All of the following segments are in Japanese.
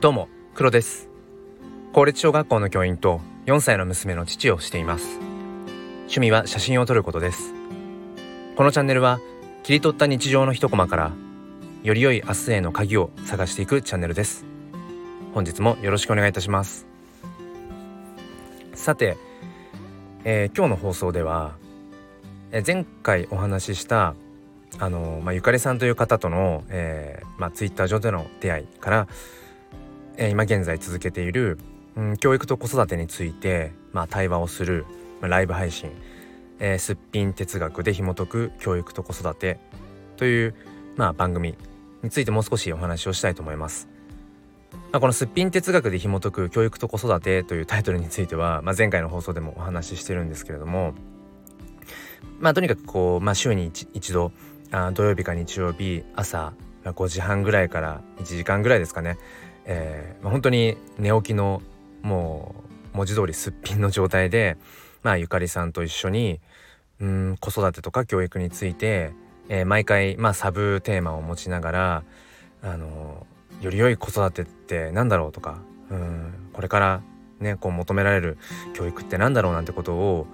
どうも黒です。公立小学校の教員と4歳の娘の父をしています。趣味は写真を撮ることです。このチャンネルは切り取った日常の一コマからより良い明日への鍵を探していくチャンネルです。本日もよろしくお願いいたします。さて、えー、今日の放送では、えー、前回お話ししたあのまあ、ゆかりさんという方との、えーまあ、ツイッター上での出会いから、えー、今現在続けている、うん、教育と子育てについて、まあ、対話をする、まあ、ライブ配信、えー、すっぴん哲学で紐解く教育と子育てという、まあ、番組についてもう少しお話をしたいと思います。まあ、このすっぴん哲学で紐解く教育と子育てというタイトルについては、まあ、前回の放送でもお話ししてるんですけれどもまあとにかくこう、まあ、週に一度あ土曜日か日曜日朝5時半ぐらいから1時間ぐらいですかねえーまあ、本当に寝起きのもう文字通りすっぴんの状態で、まあ、ゆかりさんと一緒にうん子育てとか教育について、えー、毎回、まあ、サブテーマを持ちながらあのより良い子育てって何だろうとかうんこれからねこう求められる教育って何だろうなんてことを、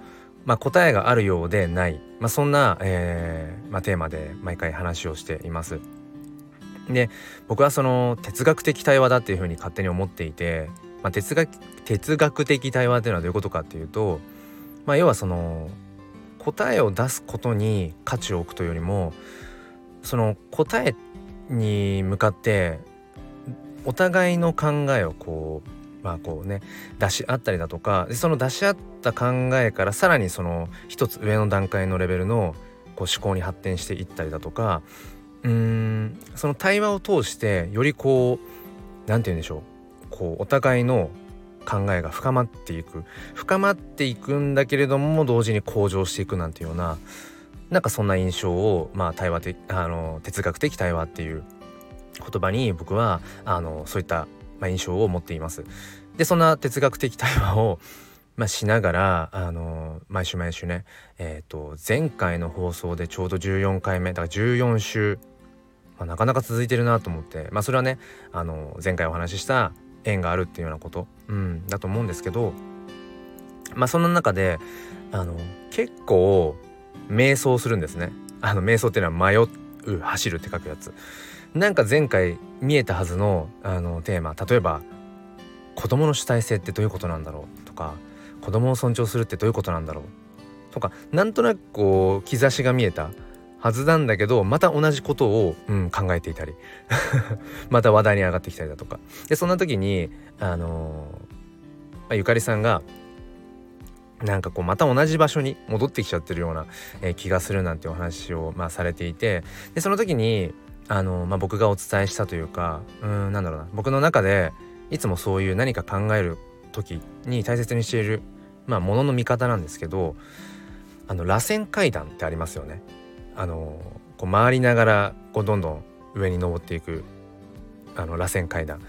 まあ、答えがあるようでない、まあ、そんな、えーまあ、テーマで毎回話をしています。で僕はその哲学的対話だっていうふうに勝手に思っていて、まあ、哲学哲学的対話っていうのはどういうことかっていうと、まあ、要はその答えを出すことに価値を置くというよりもその答えに向かってお互いの考えをこうまあこうね出し合ったりだとかでその出し合った考えからさらにその一つ上の段階のレベルのこう思考に発展していったりだとかうん。その対話を通してよりこう何て言うんでしょう。こうお互いの考えが深まっていく。深まっていくんだけれども同時に向上していくなんていうようななんかそんな印象をまあ対話的あの哲学的対話っていう言葉に僕はあのそういった、まあ、印象を持っています。でそんな哲学的対話を まあ、しながらあの毎週毎週ねえっ、ー、と前回の放送でちょうど14回目だから14週まあ、なかなか続いてるなと思って、まあ、それはねあの前回お話しした縁があるっていうようなこと、うん、だと思うんですけど、まあ、そんな中であの結構瞑想するんですね。あの瞑想っていうのは迷う走るって書くやつ。なんか前回見えたはずのあのテーマ例えば子供の主体性ってどういうことなんだろうとか子供を尊重するってどういうことなんだろうとかなんとなくこう兆しが見えたはずなんだけどまた同じことを、うん、考えていたり。また話題に上がってきたりだとか。でそんな時にあのー、まあ、ゆかりさんがなんかこうまた同じ場所に戻ってきちゃってるような、えー、気がするなんてお話を、まあ、されていて。でその時にあの、まあ、僕がお伝えしたというかうんなんだろうな。僕の中でいつもそういう何か考える時に大切にしている、まあ、ものの見方なんですけどあの螺旋階段ってありますよね。あのこう回りながらこうどんどん上に登っていくあの螺旋階段。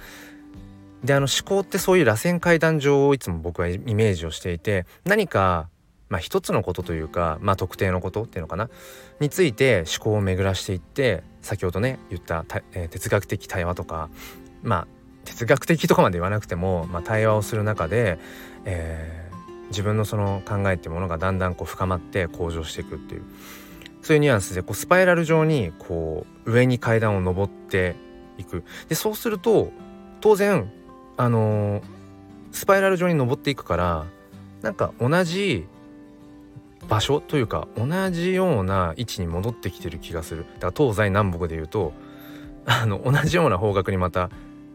であの思考ってそういう螺旋階段上をいつも僕はイメージをしていて何かまあ一つのことというかまあ特定のことっていうのかな？について思考を巡らしていって先ほどね言ったえー、哲学的対話とかまあ哲学的とかまで言わなくても、まあ、対話をする中で、えー、自分のその考えっていうものがだんだんこう深まって向上していくっていう。そういうニュアンスでこうスパイラル状にこう上に階段を上っていく。でそうすると当然あのー、スパイラル状に登っていくからなんか同じ場所というか同じような位置に戻ってきてる気がする。だから東西南北で言うとあの同じような方角にまた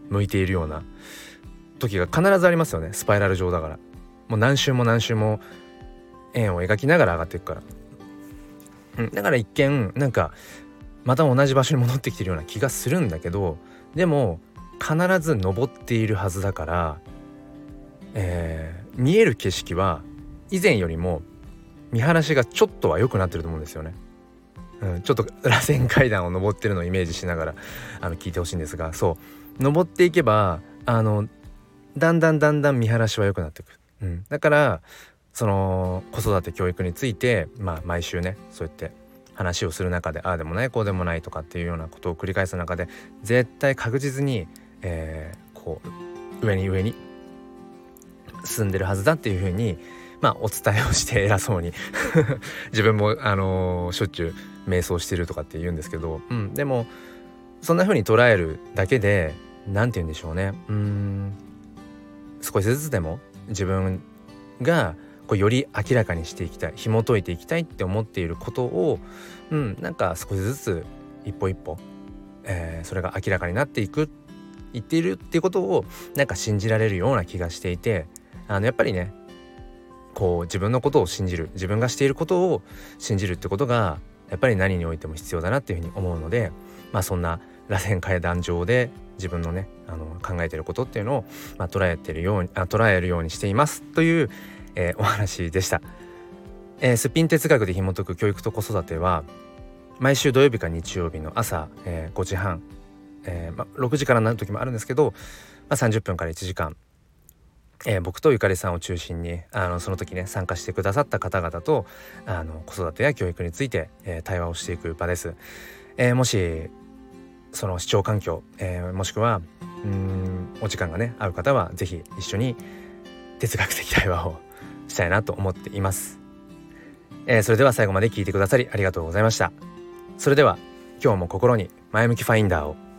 向いているような時が必ずありますよね。スパイラル状だから。もう何周も何周も円を描きながら上がっていくから。うん、だから一見なんかまた同じ場所に戻ってきてるような気がするんだけどでも必ず登っているはずだから、えー、見える景色は以前よりも見晴らしがちょっとは良くなってると思うんですよね。うん、ちょっと螺旋階段を登ってるのをイメージしながらあの聞いてほしいんですがそう。登っていけばあのだんだんだんだん見晴らしは良くなっていく、うん、だからその子育て教育について、まあ、毎週ねそうやって話をする中でああでもないこうでもないとかっていうようなことを繰り返す中で絶対確実に、えー、こう上に上に進んでるはずだっていうふうにまあお伝えをして偉そうに。自分もあのー、しょっちゅう瞑想してるとかって言うんですけど、うん、でもそんな風に捉えるだけで何て言うんでしょうね。うん少しずつでも自分がこうより明らかにしていきたい紐解いていきたいって思っていることを、うん、なんか少しずつ一歩一歩、えー、それが明らかになっていく言っているっていうことをなんか信じられるような気がしていてあのやっぱりねこう自分のことを信じる自分がしていることを信じるってことがやっぱり何においても必要だなっていうふうに思うのでまあそんな螺旋階段上で自分のねあの考えてることっていうのを、まあ、捉えてるようにあ捉えるようにしていますという、えー、お話でした。えー、すっぴん哲学で紐解く教育と子育ては毎週土曜日か日曜日の朝、えー、5時半、えーま、6時からなる時もあるんですけど、まあ、30分から1時間、えー、僕とゆかりさんを中心にあのその時ね参加してくださった方々とあの子育てや教育について、えー、対話をしていく場です。えー、もしその視聴環境、えー、もしくはうんお時間がね合う方は是非一緒に哲学的対話をしたいなと思っています、えー、それでは最後まで聞いてくださりありがとうございました。それでは今日も心に前向きファインダーを。